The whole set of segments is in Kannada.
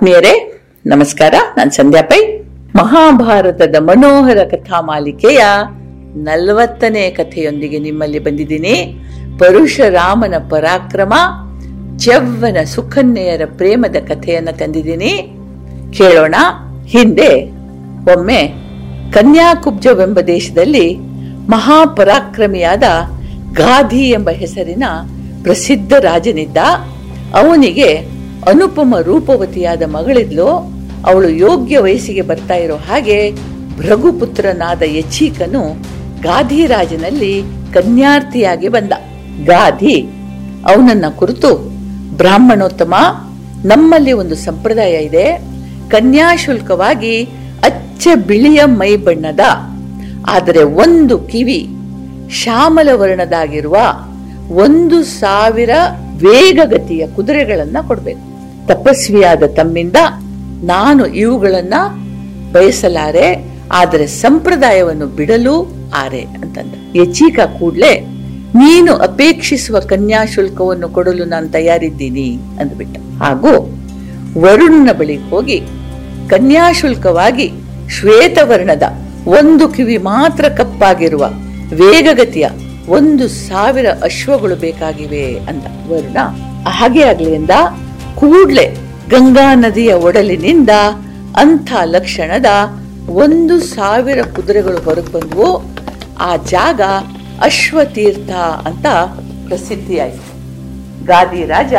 ಆತ್ಮೀಯರೇ, ನಮಸ್ಕಾರ. ನಾನು ಸಂಧ್ಯಾ ಪೈ. ಮಹಾಭಾರತದ ಮನೋಹರ ಕಥಾ ಮಾಲಿಕೆಯ ನಲವತ್ತನೇ ಕಥೆಯೊಂದಿಗೆ ನಿಮ್ಮಲ್ಲಿ ಬಂದಿದ್ದೀನಿ. ಪರಶುರಾಮನ ಪರಾಕ್ರಮ ಚವ್ವನ ಸುಕನ್ಯೆಯರ ಪ್ರೇಮದ ಕಥೆಯನ್ನ ತಂದಿದ್ದೀನಿ. ಕೇಳೋಣ. ಹಿಂದೆ ಒಮ್ಮೆ ಕನ್ಯಾಕುಬ್ಜವೆಂಬ ದೇಶದಲ್ಲಿ ಮಹಾಪರಾಕ್ರಮಿಯಾದ ಗಾಧಿ ಎಂಬ ಹೆಸರಿನ ಪ್ರಸಿದ್ಧ ರಾಜನಿದ್ದ. ಅವನಿಗೆ ಅನುಪಮ ರೂಪವತಿಯಾದ ಮಗಳಿದ್ಲು. ಅವಳು ಯೋಗ್ಯ ವಯಸ್ಸಿಗೆ ಬರ್ತಾ ಇರೋ ಹಾಗೆ ಭೃಗುಪುತ್ರನಾದ ಯಚೀಕನು ಗಾಧಿ ರಾಜನಲ್ಲಿ ಕನ್ಯಾರ್ಥಿಯಾಗಿ ಬಂದ. ಗಾಧಿ, ಅವನನ್ನ ಕುರಿತು ಬ್ರಾಹ್ಮಣೋತ್ತಮ, ನಮ್ಮಲ್ಲಿ ಒಂದು ಸಂಪ್ರದಾಯ ಇದೆ. ಕನ್ಯಾಶುಲ್ಕವಾಗಿ ಅಚ್ಚ ಬಿಳಿಯ ಮೈ ಬಣ್ಣದ, ಆದರೆ ಒಂದು ಕಿವಿ ಶ್ಯಾಮಲ ವರ್ಣದಾಗಿರುವ ಒಂದು ಸಾವಿರ ವೇಗಗತಿಯ ಕುದುರೆಗಳನ್ನ ಕೊಡ್ಬೇಕು. ತಪಸ್ವಿಯಾದ ತಮ್ಮಿಂದ ನಾನು ಇವುಗಳನ್ನ ಬಯಸಲಾರೆ, ಆದರೆ ಸಂಪ್ರದಾಯವನ್ನು ಬಿಡಲು ಆರೆ ಅಂತಂದ. ಯಚೀಕ ಕೂಡ್ಲೆ, ನೀನು ಅಪೇಕ್ಷಿಸುವ ಕನ್ಯಾ ಶುಲ್ಕವನ್ನು ಕೊಡಲು ನಾನು ತಯಾರಿದ್ದೀನಿ ಅಂದ್ಬಿಟ್ಟ. ಹಾಗೂ ವರುಣನ ಬಳಿ ಹೋಗಿ ಕನ್ಯಾ ಶುಲ್ಕವಾಗಿ ಶ್ವೇತವರ್ಣದ ಒಂದು ಕಿವಿ ಮಾತ್ರ ಕಪ್ಪಾಗಿರುವ ವೇಗಗತಿಯ ಒಂದು ಸಾವಿರ ಅಶ್ವಗಳು ಬೇಕಾಗಿವೆ ಅಂದ. ವರುಣ, ಹಾಗೆ ಆಗ್ಲಿ ಎಂದ ಕೂಡ್ಲೆ ಗಂಗಾ ನದಿಯ ಒಡಲಿನಿಂದ ಅಂಥ ಲಕ್ಷಣದ ಒಂದು ಸಾವಿರ ಕುದುರೆಗಳು ಹೊರಗೆ ಬಂದವು ಆ ಜಾಗ ಅಶ್ವತೀರ್ಥ ಅಂತ ಪ್ರಸಿದ್ಧಿಯಾಯಿತು. ಗಾದಿ ರಾಜ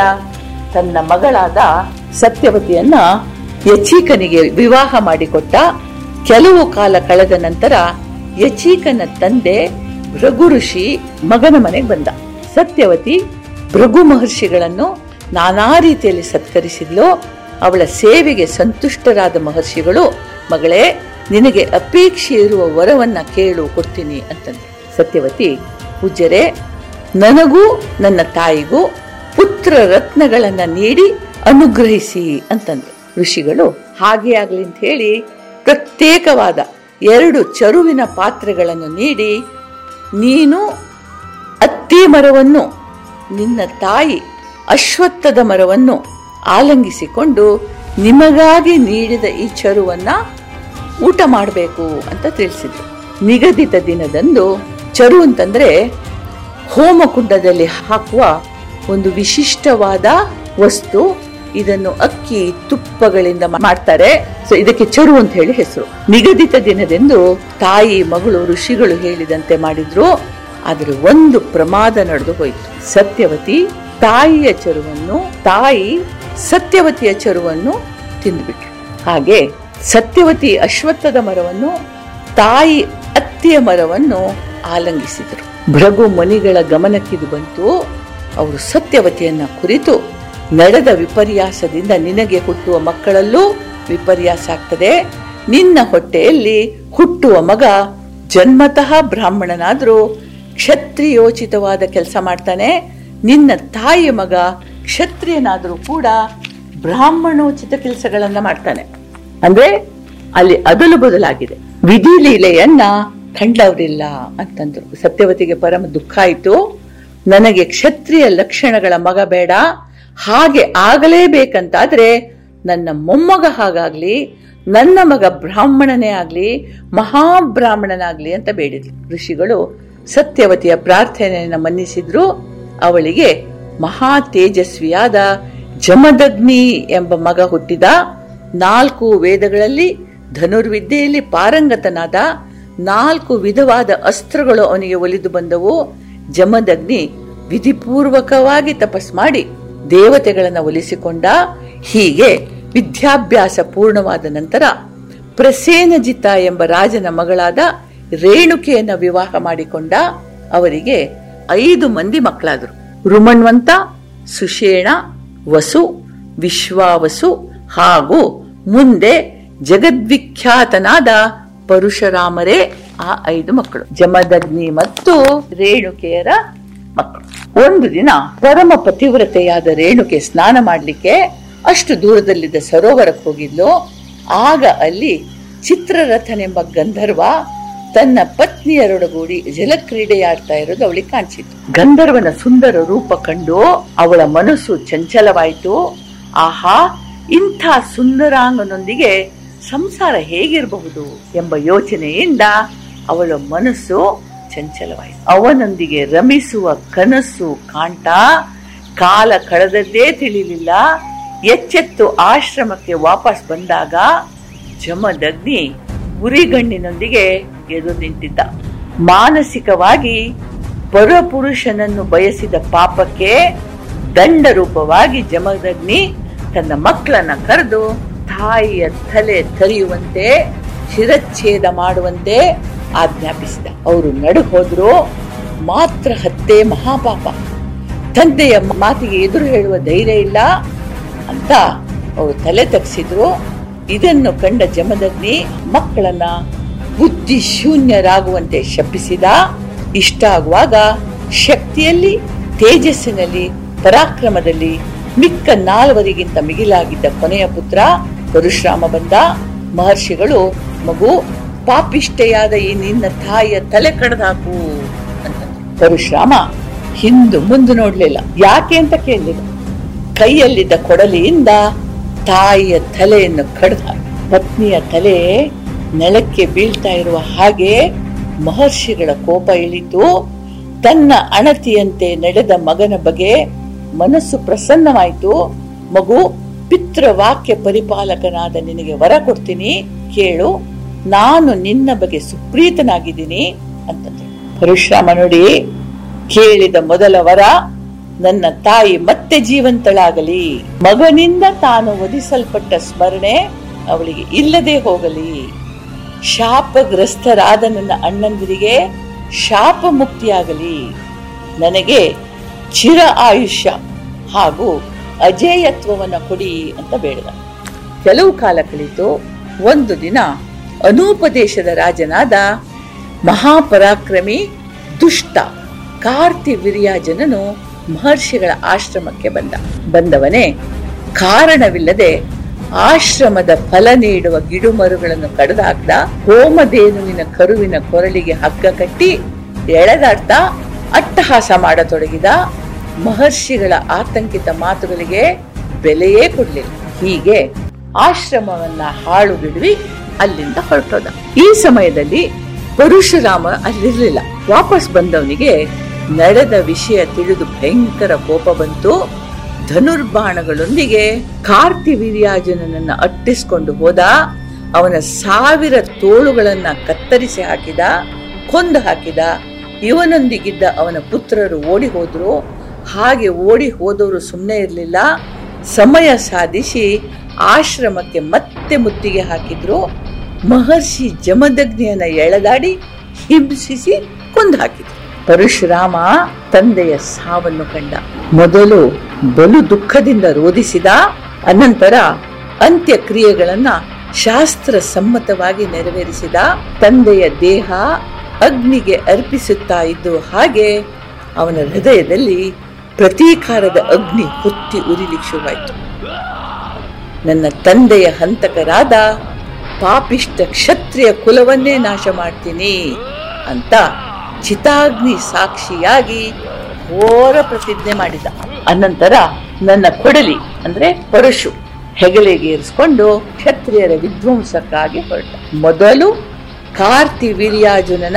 ತನ್ನ ಮಗಳಾದ ಸತ್ಯವತಿಯನ್ನ ಯಚೀಕನಿಗೆ ವಿವಾಹ ಮಾಡಿಕೊಟ್ಟ. ಕೆಲವು ಕಾಲ ಕಳೆದ ನಂತರ ಯಚೀಕನ ತಂದೆ ಭೃಗು ಋಷಿ ಮಗನ ಮನೆಗೆ ಬಂದ. ಸತ್ಯವತಿ ಭೃಗು ಮಹರ್ಷಿಗಳನ್ನು ನಾನಾ ರೀತಿಯಲ್ಲಿ ಸತ್ಕರಿಸಿದ್ಲು, ಅವಳ ಸೇವೆಗೆ ಸಂತುಷ್ಟರಾದ ಮಹರ್ಷಿಗಳು, ಮಗಳೇ, ನಿನಗೆ ಅಪೇಕ್ಷೆ ಇರುವ ವರವನ್ನ ಕೇಳು, ಕೊಡ್ತೀನಿ ಅಂತಂದ್ರು. ಸತ್ಯವತಿ, ಪೂಜ್ಯರೇ, ನನಗೂ ನನ್ನ ತಾಯಿಗೂ ಪುತ್ರ ರತ್ನಗಳನ್ನು ನೀಡಿ ಅನುಗ್ರಹಿಸಿ ಅಂತಂದ್ರು. ಋಷಿಗಳು, ಹಾಗೆ ಆಗ್ಲಿ ಅಂತ ಹೇಳಿ ಪ್ರತ್ಯೇಕವಾದ ಎರಡು ಚರುವಿನ ಪಾತ್ರೆಗಳನ್ನು ನೀಡಿ, ನೀನು ಅತ್ತಿ ಮರವನ್ನು ನಿನ್ನ ತಾಯಿ ಅಶ್ವತ್ಥದ ಮರವನ್ನು ಆಲಂಗಿಸಿಕೊಂಡು ನಿಮಗಾಗಿ ನೀಡಿದ ಈ ಚರುವನ್ನ ಊಟ ಮಾಡಬೇಕು ಅಂತ ತಿಳಿಸಿದ್ರು. ನಿಗದಿತ ದಿನದಂದು ಚರು ಅಂತಂದ್ರೆ ಹೋಮಕುಂಡದಲ್ಲಿ ಹಾಕುವ ಒಂದು ವಿಶಿಷ್ಟವಾದ ವಸ್ತು. ಇದನ್ನು ಅಕ್ಕಿ ತುಪ್ಪಗಳಿಂದ ಮಾಡ್ತಾರೆ. ಸೊ ಇದಕ್ಕೆ ಚರು ಅಂತ ಹೇಳಿ ಹೆಸರು. ನಿಗದಿತ ದಿನದಂದು ತಾಯಿ, ಮಗಳು, ಋಷಿಗಳು ಹೇಳಿದಂತೆ ಮಾಡಿದ್ರು. ಆದರೆ ಒಂದು ಪ್ರಮಾದ ನಡೆದು ಹೋಯಿತು. ಸತ್ಯವತಿ ತಾಯಿಯ ಚರುವನ್ನು, ತಾಯಿ ಸತ್ಯವತಿಯ ಚರುವನ್ನು ತಿಂದುಬಿಟ್ರು. ಹಾಗೆ ಸತ್ಯವತಿ ಅಶ್ವತ್ಥದ ಮರವನ್ನು, ತಾಯಿ ಅತ್ತಿಯ ಮರವನ್ನು ಆಲಂಗಿಸಿದರು. ಭೃಗು ಮನಿಗಳ ಗಮನಕ್ಕಿದು ಬಂತು, ಅವರು ಸತ್ಯವತಿಯನ್ನ ಕುರಿತು ನಡೆದ ವಿಪರ್ಯಾಸದಿಂದ ನಿನಗೆ ಹುಟ್ಟುವ ಮಕ್ಕಳಲ್ಲೂ ವಿಪರ್ಯಾಸ ಆಗ್ತದೆ. ನಿನ್ನ ಹೊಟ್ಟೆಯಲ್ಲಿ ಹುಟ್ಟುವ ಮಗ ಜನ್ಮತಃ ಬ್ರಾಹ್ಮಣನಾದ್ರೂ ಕ್ಷತ್ರಿಯೋಚಿತವಾದ ಕೆಲಸ ಮಾಡ್ತಾನೆ. ನಿನ್ನ ತಾಯಿಯ ಮಗ ಕ್ಷತ್ರಿಯನಾದರೂ ಕೂಡ ಬ್ರಾಹ್ಮಣೋಚಿತ ಕೆಲಸಗಳನ್ನ ಮಾಡ್ತಾನೆ. ಅಂದ್ರೆ ಅಲ್ಲಿ ಅದಲು ಬದಲಾಗಿದೆ. ವಿಧಿ ಲೀಲೆಯನ್ನ ಕಂಡವರಿಲ್ಲ ಅಂತಂದ್ರು. ಸತ್ಯವತಿಗೆ ಪರಮ ದುಃಖ ಆಯಿತು. ನನಗೆ ಕ್ಷತ್ರಿಯ ಲಕ್ಷಣಗಳ ಮಗ ಬೇಡ. ಹಾಗೆ ಆಗಲೇಬೇಕಂತಾದ್ರೆ ನನ್ನ ಮೊಮ್ಮಗ ಹಾಗಾಗ್ಲಿ, ನನ್ನ ಮಗ ಬ್ರಾಹ್ಮಣನೇ ಆಗ್ಲಿ, ಮಹಾಬ್ರಾಹ್ಮಣನಾಗ್ಲಿ ಅಂತ ಬೇಡಿದ್ರು. ಋಷಿಗಳು ಸತ್ಯವತಿಯ ಪ್ರಾರ್ಥನೆಯನ್ನು ಮನ್ನಿಸಿದ್ರು. ಅವಳಿಗೆ ಮಹಾ ತೇಜಸ್ವಿಯಾದ ಜಮದಗ್ನಿ ಎಂಬ ಮಗ ಹುಟ್ಟಿದ ನಾಲ್ಕು ವೇದಗಳಲ್ಲಿ ಧನುರ್ವಿದ್ಯೆಯಲ್ಲಿ ಪಾರಂಗತನಾದ ನಾಲ್ಕು ವಿಧವಾದ ಅಸ್ತ್ರಗಳು ಅವನಿಗೆ ಒಲಿದು ಬಂದವು. ಜಮದಗ್ನಿ ವಿಧಿಪೂರ್ವಕವಾಗಿ ತಪಸ್ ಮಾಡಿ ದೇವತೆಗಳನ್ನು ಒಲಿಸಿಕೊಂಡ. ಹೀಗೆ ವಿದ್ಯಾಭ್ಯಾಸ ಪೂರ್ಣವಾದ ನಂತರ ಪ್ರಸೇನಜಿತ ಎಂಬ ರಾಜನ ಮಗಳಾದ ರೇಣುಕೆಯನ್ನು ವಿವಾಹ ಮಾಡಿಕೊಂಡ ಅವರಿಗೆ ಐದು ಮಂದಿ ಮಕ್ಕಳಾದ್ರು. ರುಮಣ್ವಂತ, ಸುಷೇಣ, ವಸು, ವಿಶ್ವಾವಸು ಹಾಗೂ ಮುಂದೆ ಜಗದ್ವಿಖ್ಯಾತನಾದ ಪರಶುರಾಮರೇ ಆ ಐದು ಮಕ್ಕಳು. ಜಮದಗ್ನಿ ಮತ್ತು ರೇಣುಕೆಯರ ಮಕ್ಕಳು. ಒಂದು ದಿನ ಪರಮ ಪತಿವ್ರತೆಯಾದ ರೇಣುಕೆ ಸ್ನಾನ ಮಾಡಲಿಕ್ಕೆ ಅಷ್ಟು ದೂರದಲ್ಲಿದ್ದ ಸರೋವರಕ್ಕೆ ಹೋಗಿದ್ಲು. ಆಗ ಅಲ್ಲಿ ಚಿತ್ರರಥನೆಂಬ ಗಂಧರ್ವ ತನ್ನ ಪತ್ನಿಯರೊಡಗೂಡಿ ಜಲಕ್ರೀಡೆಯಾಡ್ತಾ ಇರೋದು ಅವಳಿಗೆ ಕಾಣಿಸಿತು ಗಂಧರ್ವನ ಸುಂದರ ರೂಪ ಕಂಡು ಅವಳ ಮನಸ್ಸು ಚಂಚಲವಾಯಿತು. ಆಹಾ, ಇಂಥ ಸುಂದರಾಂಗನೊಂದಿಗೆ ಸಂಸಾರ ಹೇಗಿರಬಹುದು ಎಂಬ ಯೋಚನೆಯಿಂದ ಅವಳ ಮನಸ್ಸು ಚಂಚಲವಾಯಿತು. ಅವನೊಂದಿಗೆ ರಮಿಸುವ ಕನಸು ಕಾಣ್ತಾ ಕಾಲ ಕಳೆದದ್ದೇ ತಿಳಿಲಿಲ್ಲ. ಎಚ್ಚೆತ್ತು ಆಶ್ರಮಕ್ಕೆ ವಾಪಸ್ ಬಂದಾಗ ಜಮದಗ್ನಿ ಉರಿಗಣ್ಣಿನೊಂದಿಗೆ ಎದುರು ನಿಂತಿದ್ದ. ಮಾನಸಿಕವಾಗಿ ಪರಪುರುಷನನ್ನು ಬಯಸಿದ ಪಾಪಕ್ಕೆ ದಂಡ ರೂಪವಾಗಿ ಜಮದಗ್ನಿ ತನ್ನ ಮಕ್ಕಳನ್ನ ಕರೆದು ತಾಯಿಯ ತಲೆ ತರಿಯುವಂತೆ, ಶಿರಚ್ಛೇದ ಮಾಡುವಂತೆ ಆಜ್ಞಾಪಿಸಿದ. ಅವರು ನಡು ಹೋದ್ರು ಮಾತ್ರ ಹತ್ತೆ ಮಹಾಪಾಪ. ತಂದೆಯ ಮಾತಿಗೆ ಎದುರು ಹೇಳುವ ಧೈರ್ಯ ಇಲ್ಲ ಅಂತ ಅವರು ತಲೆ ತಗ್ಸಿದ್ರು. ಇದನ್ನು ಕಂಡ ಜಮದಗ್ನಿ ಮಕ್ಕಳನ್ನ ಬುದ್ಧಿ ಶೂನ್ಯರಾಗುವಂತೆ ಶಪಿಸಿದ ಇಷ್ಟ ಆಗುವಾಗ ಶಕ್ತಿಯಲ್ಲಿ, ತೇಜಸ್ಸಿನಲ್ಲಿ, ಪರಾಕ್ರಮದಲ್ಲಿ ಮಿಕ್ಕ ನಾಲ್ವರಿಗಿಂತ ಮಿಗಿಲಾಗಿದ್ದ ಕೊನೆಯ ಪುತ್ರ ಪರಶುರಾಮ ಬಂದ. ಮಹರ್ಷಿಗಳು, ಮಗು, ಪಾಪಿಷ್ಠೆಯಾದ ಈ ನಿನ್ನ ತಾಯಿಯ ತಲೆ ಕಡ್ದಾಕು ಅಂತ ಪರಶುರಾಮ, ಹಿಂದು ಮುಂದೆ ನೋಡ್ಲಿಲ್ಲ. ಯಾಕೆ ಅಂತ ಕೇಳಲಿಲ್ಲ ಕೈಯಲ್ಲಿದ್ದ ಕೊಡಲಿಯಿಂದ ತಾಯಿಯ ತಲೆಯನ್ನು ಕಡ್ದ ಪತ್ನಿಯ ತಲೆ ನೆಲಕ್ಕೆ ಬೀಳ್ತಾ ಇರುವ ಹಾಗೆ ಮಹರ್ಷಿಗಳ ಕೋಪ ಇಳಿತು ತನ್ನ ಅಣತಿಯಂತೆ ನಡೆದ ಮಗನ ಬಗ್ಗೆ ಮನಸ್ಸು ಪ್ರಸನ್ನವಾಯಿತು. ಮಗು ಪಿತೃವಾಕ್ಯ ಪರಿಪಾಲಕನಾದ ನಿನಗೆ ವರ ಕೊಡ್ತೀನಿ, ಕೇಳು. ನಾನು ನಿನ್ನ ಬಗ್ಗೆ ಸುಪ್ರೀತನಾಗಿದ್ದೀನಿ ಅಂತಂದ್ರೆ. ಪರಶುರಾಮ ನೋಡಿ, ಕೇಳಿದ ಮೊದಲ ವರ, ನನ್ನ ತಾಯಿ ಮತ್ತೆ ಜೀವಂತಳಾಗಲಿ. ಮಗನಿಂದ ತಾನು ವಧಿಸಲ್ಪಟ್ಟ ಸ್ಮರಣೆ ಅವಳಿಗೆ ಇಲ್ಲದೆ ಹೋಗಲಿ. ಶಾಪಗ್ರಸ್ತರಾದ ನನ್ನ ಅಣ್ಣಂದಿರಿಗೆ ಶಾಪ ಮುಕ್ತಿಯಾಗಲಿ ನನಗೆ ಚಿರ ಆಯುಷ್ಯ ಹಾಗೂ ಅಜೇಯತ್ವವನ್ನು ಕೊಡಿ ಅಂತ ಬೇಡಿದ. ಕೆಲವು ಕಾಲ ಕಳಿತು ಒಂದು ದಿನ ಅನೂಪದೇಶದ ರಾಜನಾದ ಮಹಾಪರಾಕ್ರಮಿ ದುಷ್ಟ ಕಾರ್ತಿ ವಿರ್ಯಾಜನನು ಮಹರ್ಷಿಗಳ ಆಶ್ರಮಕ್ಕೆ ಬಂದ. ಬಂದವನೇ ಕಾರಣವಿಲ್ಲದೆ ಆಶ್ರಮದ ಫಲ ನೀಡುವ ಗಿಡುಮರುಗಳನ್ನು ಕಡಿದಾಕ್ದ, ಹೋಮಧೇನುವಿನ ಕರುವಿನ ಕೊರಳಿಗೆ ಹಗ್ಗ ಕಟ್ಟಿ ಎಳೆದಾಡ್ತ ಅಟ್ಟಹಾಸ ಮಾಡತೊಡಗಿದ, ಮಹರ್ಷಿಗಳ ಆತಂಕಿತ ಮಾತುಗಳಿಗೆ ಬೆಲೆಯೇ ಕೊಡ್ಲಿಲ್ಲ. ಹೀಗೆ ಆಶ್ರಮವನ್ನ ಹಾಳು ಬಿಡುವಿ ಅಲ್ಲಿಂದ ಹೊರಟೋದ. ಈ ಸಮಯದಲ್ಲಿ ಪರಶುರಾಮ ಅಲ್ಲಿರ್ಲಿಲ್ಲ. ವಾಪಸ್ ಬಂದವನಿಗೆ ನಡೆದ ವಿಷಯ ತಿಳಿದು ಭಯಂಕರ ಕೋಪ ಬಂತು. ಧನುರ್ಬಾಣಗಳೊಂದಿಗೆ ಕಾರ್ತಿವೀರ್ಯಾರ್ಜುನನನ್ನ ಅಟ್ಟಿಸಿಕೊಂಡು ಹೋದ, ಅವನ ಸಾವಿರ ತೋಳುಗಳನ್ನ ಕತ್ತರಿಸಿ ಹಾಕಿದ, ಕೊಂದು ಹಾಕಿದ, ಇವನೊಂದಿಗಿದ್ದ ಅವನ ಪುತ್ರರು ಓಡಿ ಹೋದ್ರು. ಹಾಗೆ ಓಡಿ ಹೋದವರು ಸುಮ್ಮನೆ ಇರಲಿಲ್ಲ. ಸಮಯ ಸಾಧಿಸಿ ಆಶ್ರಮಕ್ಕೆ ಮತ್ತೆ ಮುತ್ತಿಗೆ ಹಾಕಿದ್ರು. ಮಹರ್ಷಿ ಜಮದಗ್ನಿಯನ್ನ ಎಳೆದಾಡಿ ಹಿಂಸಿಸಿ ಕೊಂದು ಹಾಕಿದ್ರು. ಪರಶುರಾಮ ತಂದೆಯ ಸಾವನ್ನು ಕಂಡ. ಮೊದಲು ಬಲು ದುಃಖದಿಂದ ರೋಧಿಸಿದ, ಅನಂತರ ಅಂತ್ಯಕ್ರಿಯೆಗಳನ್ನ ಶಾಸ್ತ್ರ ಸಮ್ಮತವಾಗಿ ನೆರವೇರಿಸಿದ ತಂದೆಯ ದೇಹ ಅಗ್ನಿಗೆ ಅರ್ಪಿಸುತ್ತಾ ಇದ್ದು ಹಾಗೆ ಅವನ ಹೃದಯದಲ್ಲಿ ಪ್ರತೀಕಾರದ ಅಗ್ನಿ ಹೊತ್ತಿ ಉರಿಲಿಕ್ಕೆ ಶುರುವಾಯಿತು. ನನ್ನ ತಂದೆಯ ಹಂತಕರಾದ ಪಾಪಿಷ್ಟ ಕ್ಷತ್ರಿಯ ಕುಲವನ್ನೇ ನಾಶ ಮಾಡ್ತೀನಿ ಅಂತ ಚಿತಾಗ್ನಿ ಸಾಕ್ಷಿಯಾಗಿ ಘೋರ ಪ್ರತಿಜ್ಞೆ ಮಾಡಿದ. ಅನಂತರ ನನ್ನ ಕೊಡಲಿ ಅಂದ್ರೆ ಪರಶು ಹೆಗಲಿಗೆ ಇರಿಸ್ಕೊಂಡು ಕ್ಷತ್ರಿಯರ ವಿಧ್ವಂಸಕ್ಕಾಗಿ ಹೊರಟ. ಮೊದಲು ಕಾರ್ತಿ ವೀರ್ಯಾರ್ಜುನನ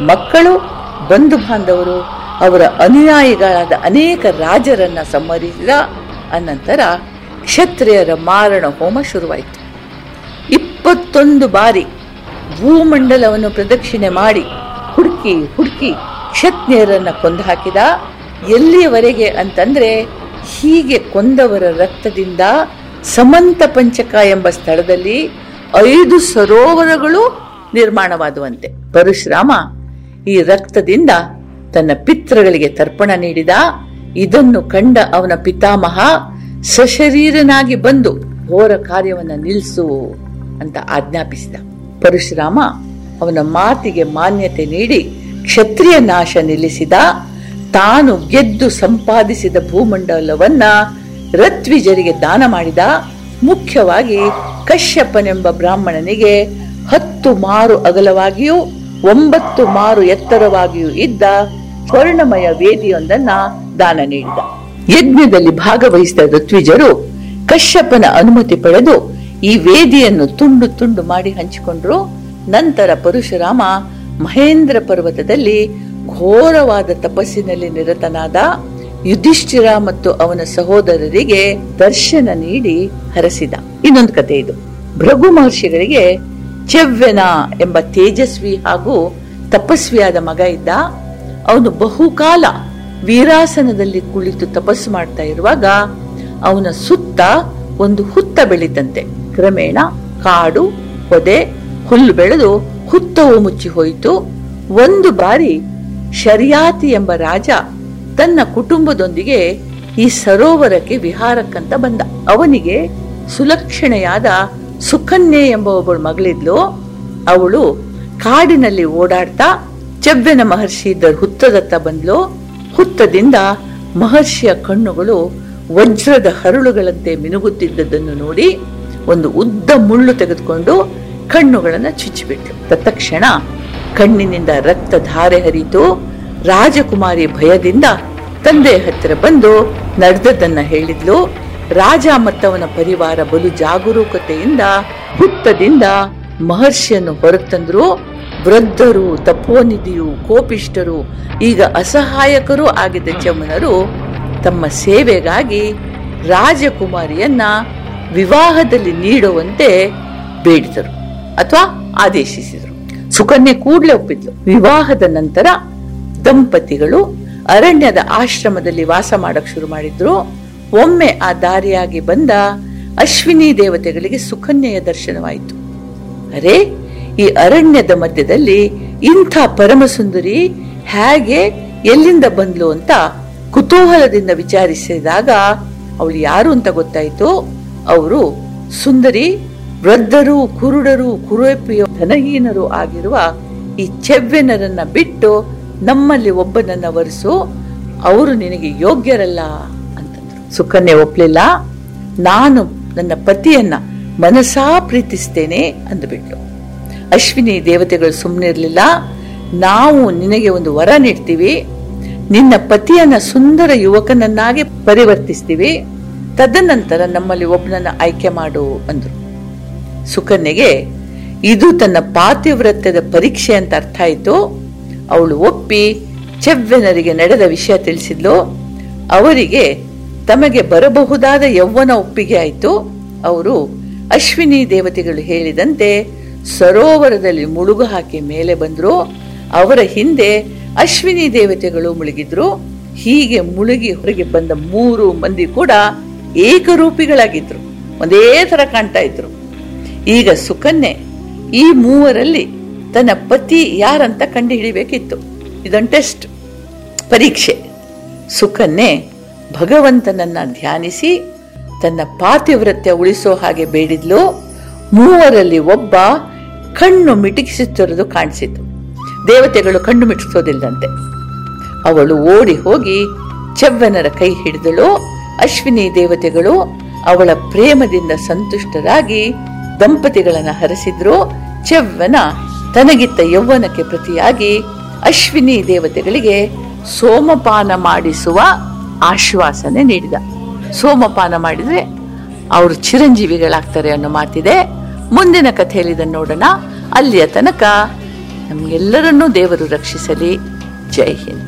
ಮಕ್ಕಳು ಬಂಧು ಬಾಂಧವರು ಅವರ ಅನುಯಾಯಿಗಳಾದ ಅನೇಕ ರಾಜರನ್ನ ಸಂಹರಿಸಿದ ಅನಂತರ ಕ್ಷತ್ರಿಯರ ಮಾರಣ ಹೋಮ ಶುರುವಾಯಿತು. ಇಪ್ಪತ್ತೊಂದು ಬಾರಿ ಭೂಮಂಡಲವನ್ನು ಪ್ರದಕ್ಷಿಣೆ ಮಾಡಿ ಹುಡುಕಿ ಹುಡುಕಿ ಕ್ಷತ್ನಿಯರನ್ನು ಕೊಂದು ಹಾಕಿದ ಎಲ್ಲಿಯವರೆಗೆ ಅಂತಂದ್ರೆ ಹೀಗೆ ಕೊಂದವರ ರಕ್ತದಿಂದ ಸಮಂತ ಪಂಚಕ ಎಂಬ ಸ್ಥಳದಲ್ಲಿ ಐದು ಸರೋವರಗಳು ನಿರ್ಮಾಣವಾದುವಂತೆ. ಪರಶುರಾಮ ಈ ರಕ್ತದಿಂದ ತನ್ನ ಪಿತೃಗಳಿಗೆ ತರ್ಪಣ ನೀಡಿದ. ಇದನ್ನು ಕಂಡ ಅವನ ಪಿತಾಮಹ ಸಶರೀರನಾಗಿ ಬಂದು ಘೋರ ಕಾರ್ಯವನ್ನ ನಿಲ್ಲಿಸು ಅಂತ ಆಜ್ಞಾಪಿಸಿದ. ಪರಶುರಾಮ ಅವನ ಮಾತಿಗೆ ಮಾನ್ಯತೆ ನೀಡಿ ಕ್ಷತ್ರಿಯ ನಾಶ ನಿಲ್ಲಿಸಿದ, ತಾನು ಗೆದ್ದು ಸಂಪಾದಿಸಿದ ಭೂಮಂಡಲವನ್ನ ರತ್ವಿಜರಿಗೆ ದಾನ ಮಾಡಿದ, ಮುಖ್ಯವಾಗಿ ಕಶ್ಯಪನೆಂಬ ಬ್ರಾಹ್ಮಣನಿಗೆ ಹತ್ತು ಮಾರು ಅಗಲವಾಗಿಯೂ ಒಂಬತ್ತು ಮಾರು ಎತ್ತರವಾಗಿಯೂ ಇದ್ದ ಸ್ವರ್ಣಮಯ ವೇದಿಯೊಂದನ್ನ ದಾನ ನೀಡಿದ. ಯಜ್ಞದಲ್ಲಿ ಭಾಗವಹಿಸಿದ ಋತ್ವಿಜರು ಕಶ್ಯಪನ ಅನುಮತಿ ಪಡೆದು ಈ ವೇದಿಯನ್ನು ತುಂಡು ತುಂಡು ಮಾಡಿ ಹಂಚಿಕೊಂಡ್ರು. ನಂತರ ಪರಶುರಾಮ ಮಹೇಂದ್ರ ಪರ್ವತದಲ್ಲಿ ಘೋರವಾದ ತಪಸ್ಸಿನಲ್ಲಿ ನಿರತನಾದ ಯುಧಿಷ್ಠಿರ ಮತ್ತು ಅವನ ಸಹೋದರರಿಗೆ ದರ್ಶನ ನೀಡಿ ಹರಸಿದ. ಇನ್ನೊಂದು ಕತೆ ಇದು. ಭೃಗು ಮಹರ್ಷಿಗಳಿಗೆ ಚೆವ್ವೆನ ಎಂಬ ತೇಜಸ್ವಿ ಹಾಗೂ ತಪಸ್ವಿಯಾದ ಮಗ ಇದ್ದ ಅವನು ಬಹುಕಾಲ ವೀರಾಸನದಲ್ಲಿ ಕುಳಿತು ತಪಸ್ಸು ಮಾಡ್ತಾ ಇರುವಾಗ ಅವನ ಸುತ್ತ ಒಂದು ಹುತ್ತ ಬೆಳಿತಂತೆ. ಕ್ರಮೇಣ ಕಾಡು ಪೊದೆ ಹುಲ್ಲು ಬೆಳೆದು ಹುತ್ತವು ಮುಚ್ಚಿ ಹೋಯಿತು. ಒಂದು ಬಾರಿ ಶರಿಯಾತಿ ಎಂಬ ರಾಜ ತನ್ನ ಕುಟುಂಬದೊಂದಿಗೆ ಈ ಸರೋವರಕ್ಕೆ ವಿಹಾರಕ್ಕಂತ ಬಂದ. ಅವನಿಗೆ ಸುಲಕ್ಷಣೆಯಾದ ಸುಕನ್ಯೆ ಎಂಬ ಒಬ್ಬಳು ಮಗಳಿದ್ಲು. ಅವಳು ಕಾಡಿನಲ್ಲಿ ಓಡಾಡ್ತಾ ಚೆಬ್ಬೆನ ಮಹರ್ಷಿ ಇದ್ದ ಹುತ್ತದತ್ತ ಬಂದ್ಲು. ಹುತ್ತದಿಂದ ಮಹರ್ಷಿಯ ಕಣ್ಣುಗಳು ವಜ್ರದ ಹರಳುಗಳಂತೆ ಮಿನುಗುತ್ತಿದ್ದದ್ದನ್ನು ನೋಡಿ ಒಂದು ಉದ್ದ ಮುಳ್ಳು ತೆಗೆದುಕೊಂಡು ಕಣ್ಣುಗಳನ್ನ ಚುಚ್ಚಿಬಿಟ್ಲು. ತತ್ಕ್ಷಣ ಕಣ್ಣಿನಿಂದ ರಕ್ತ ಧಾರೆ ಹರಿತು ರಾಜಕುಮಾರಿ ಭಯದಿಂದ ತಂದೆ ಹತ್ತಿರ ಬಂದು ನಡೆದದ್ದನ್ನ ಹೇಳಿದ್ಲು. ರಾಜ ಮತ್ತವನ ಪರಿವಾರ ಬಲು ಜಾಗರೂಕತೆಯಿಂದ ಹುತ್ತದಿಂದ ಮಹರ್ಷಿಯನ್ನು ಹೊರತಂದ್ರು. ವೃದ್ಧರು, ತಪೋನಿಧಿಯು ಕೋಪಿಷ್ಟರು ಈಗ ಅಸಹಾಯಕರೂ ಆಗಿದ್ದ ಚಮನರು ತಮ್ಮ ಸೇವೆಗಾಗಿ ರಾಜಕುಮಾರಿಯನ್ನ ವಿವಾಹದಲ್ಲಿ ನೀಡುವಂತೆ ಬೇಡಿದರು. ಅಥವಾ ಆದೇಶಿಸಿದರು. ಸುಕನ್ಯೆ ಕೂಡಲೇ ಒಪ್ಪಿದ್ಲು. ವಿವಾಹದ ನಂತರ ದಂಪತಿಗಳು ಅರಣ್ಯದ ಆಶ್ರಮದಲ್ಲಿ ವಾಸ ಮಾಡಕ್ ಶುರು ಮಾಡಿದ್ರು. ಒಮ್ಮೆ ಆ ದಾರಿಯಾಗಿ ಬಂದ ಅಶ್ವಿನಿ ದೇವತೆಗಳಿಗೆ ಸುಕನ್ಯೆಯ ದರ್ಶನವಾಯಿತು. ಅರೆ, ಈ ಅರಣ್ಯದ ಮಧ್ಯದಲ್ಲಿ ಇಂಥ ಪರಮಸುಂದರಿ ಹೇಗೆ ಎಲ್ಲಿಂದ ಬಂದ್ಲು ಅಂತ ಕುತೂಹಲದಿಂದ ವಿಚಾರಿಸಿದಾಗ ಅವಳು ಯಾರು ಅಂತ ಗೊತ್ತಾಯಿತು? ಅವರು ಸುಂದರಿ ವೃದ್ಧರು, ಕುರುಡರು ಕುರುಪಿಯ ಧನಹೀನರು ಆಗಿರುವ ಈ ಚೆವ್ವೆನರನ್ನ ಬಿಟ್ಟು ನಮ್ಮಲ್ಲಿ ಒಬ್ಬನನ್ನ ವರಿಸು ಅವರು ನಿನಗೆ ಯೋಗ್ಯರಲ್ಲ ಅಂತಂದ್ರು. ಸುಕನ್ಯೆ ಒಪ್ಲಿಲ್ಲ. ನಾನು ನನ್ನ ಪತಿಯನ್ನ ಮನಸಾ ಪ್ರೀತಿಸ್ತೇನೆ ಅಂದ್ಬಿಟ್ಟು ಅಶ್ವಿನಿ ದೇವತೆಗಳು ಸುಮ್ಮನಿರ್ಲಿಲ್ಲ ನಾವು ನಿನಗೆ ಒಂದು ವರ ನೀಡ್ತೀವಿ. ನಿನ್ನ ಪತಿಯನ್ನ ಸುಂದರ ಯುವಕನನ್ನಾಗಿ ಪರಿವರ್ತಿಸ್ತೀವಿ. ತದನಂತರ ನಮ್ಮಲ್ಲಿ ಒಬ್ಬನನ್ನ ಆಯ್ಕೆ ಮಾಡು ಅಂದ್ರು. ಸುಕನ್ಯೆಗೆ, ಇದು ತನ್ನ ಪಾತಿವ್ರತ್ಯದ ಪರೀಕ್ಷೆ ಅಂತ ಅರ್ಥ ಆಯಿತು. ಅವಳು ಒಪ್ಪಿ ಚೆವ್ವೆನರಿಗೆ ನಡೆದ ವಿಷಯ ತಿಳಿಸಿದ್ಲು. ಅವರಿಗೆ, ತಮಗೆ ಬರಬಹುದಾದ ಯೌವನ ಒಪ್ಪಿಗೆ ಆಯಿತು. ಅವರು ಅಶ್ವಿನಿ ದೇವತೆಗಳು ಹೇಳಿದಂತೆ ಸರೋವರದಲ್ಲಿ ಮುಳುಗು ಹಾಕಿ ಮೇಲೆ ಬಂದರು. ಅವರ ಹಿಂದೆ ಅಶ್ವಿನಿ ದೇವತೆಗಳು ಮುಳುಗಿದ್ರು. ಹೀಗೆ ಮುಳುಗಿ ಹೊರಗೆ ಬಂದ ಮೂರು ಮಂದಿ ಕೂಡ ಏಕರೂಪಿಗಳಾಗಿದ್ರು. ಒಂದೇ ತರ ಕಾಣ್ತಾ ಇದ್ರು. ಈಗ ಸುಕನ್ಯೆ ಈ ಮೂವರಲ್ಲಿ ತನ್ನ ಪತಿ ಯಾರಂತ ಕಂಡುಹಿಡಿಬೇಕಿತ್ತು. ಇದೊಂದು ಟೆಸ್ಟ್. ಪರೀಕ್ಷೆ. ಸುಕನ್ಯೆ ಭಗವಂತನನ್ನ ಧ್ಯಾನಿಸಿ ತನ್ನ ಪಾತಿವ್ರತ್ಯ ಉಳಿಸೋ ಹಾಗೆ ಬೇಡಿದ್ಲು. ಮೂವರಲ್ಲಿ ಒಬ್ಬ ಕಣ್ಣು ಮಿಟುಕಿಸುತ್ತಿರೋದು ಕಾಣಿಸಿತು ದೇವತೆಗಳು ಕಣ್ಣು ಮಿಟುಕಿಸೋದಿಲ್ಲಂತೆ. ಅವಳು ಓಡಿ ಹೋಗಿ ಚೆವ್ವನರ ಕೈ ಹಿಡಿದಳು. ಅಶ್ವಿನಿ ದೇವತೆಗಳು ಅವಳ ಪ್ರೇಮದಿಂದ ಸಂತುಷ್ಟರಾಗಿ ದಂಪತಿಗಳನ್ನ ಹರಸಿದ್ರು ಚೆವ್ವನ ತನಗಿತ್ತ ಯೌವನಕ್ಕೆ ಪ್ರತಿಯಾಗಿ ಅಶ್ವಿನಿ ದೇವತೆಗಳಿಗೆ ಸೋಮಪಾನ ಮಾಡಿಸುವ ಆಶ್ವಾಸನೆ ನೀಡಿದ. ಸೋಮಪಾನ ಮಾಡಿದ್ರೆ ಅವರು ಚಿರಂಜೀವಿಗಳಾಗ್ತಾರೆ ಅನ್ನೋ ಮಾತಿದೆ. ಮುಂದಿನ ಇದನ್ನು ನೋಡೋಣ. ಅಲ್ಲಿಯ ತನಕ ನಮಗೆಲ್ಲರನ್ನೂ ದೇವರು ರಕ್ಷಿಸಲಿ. ಜೈ ಹಿಂದ್.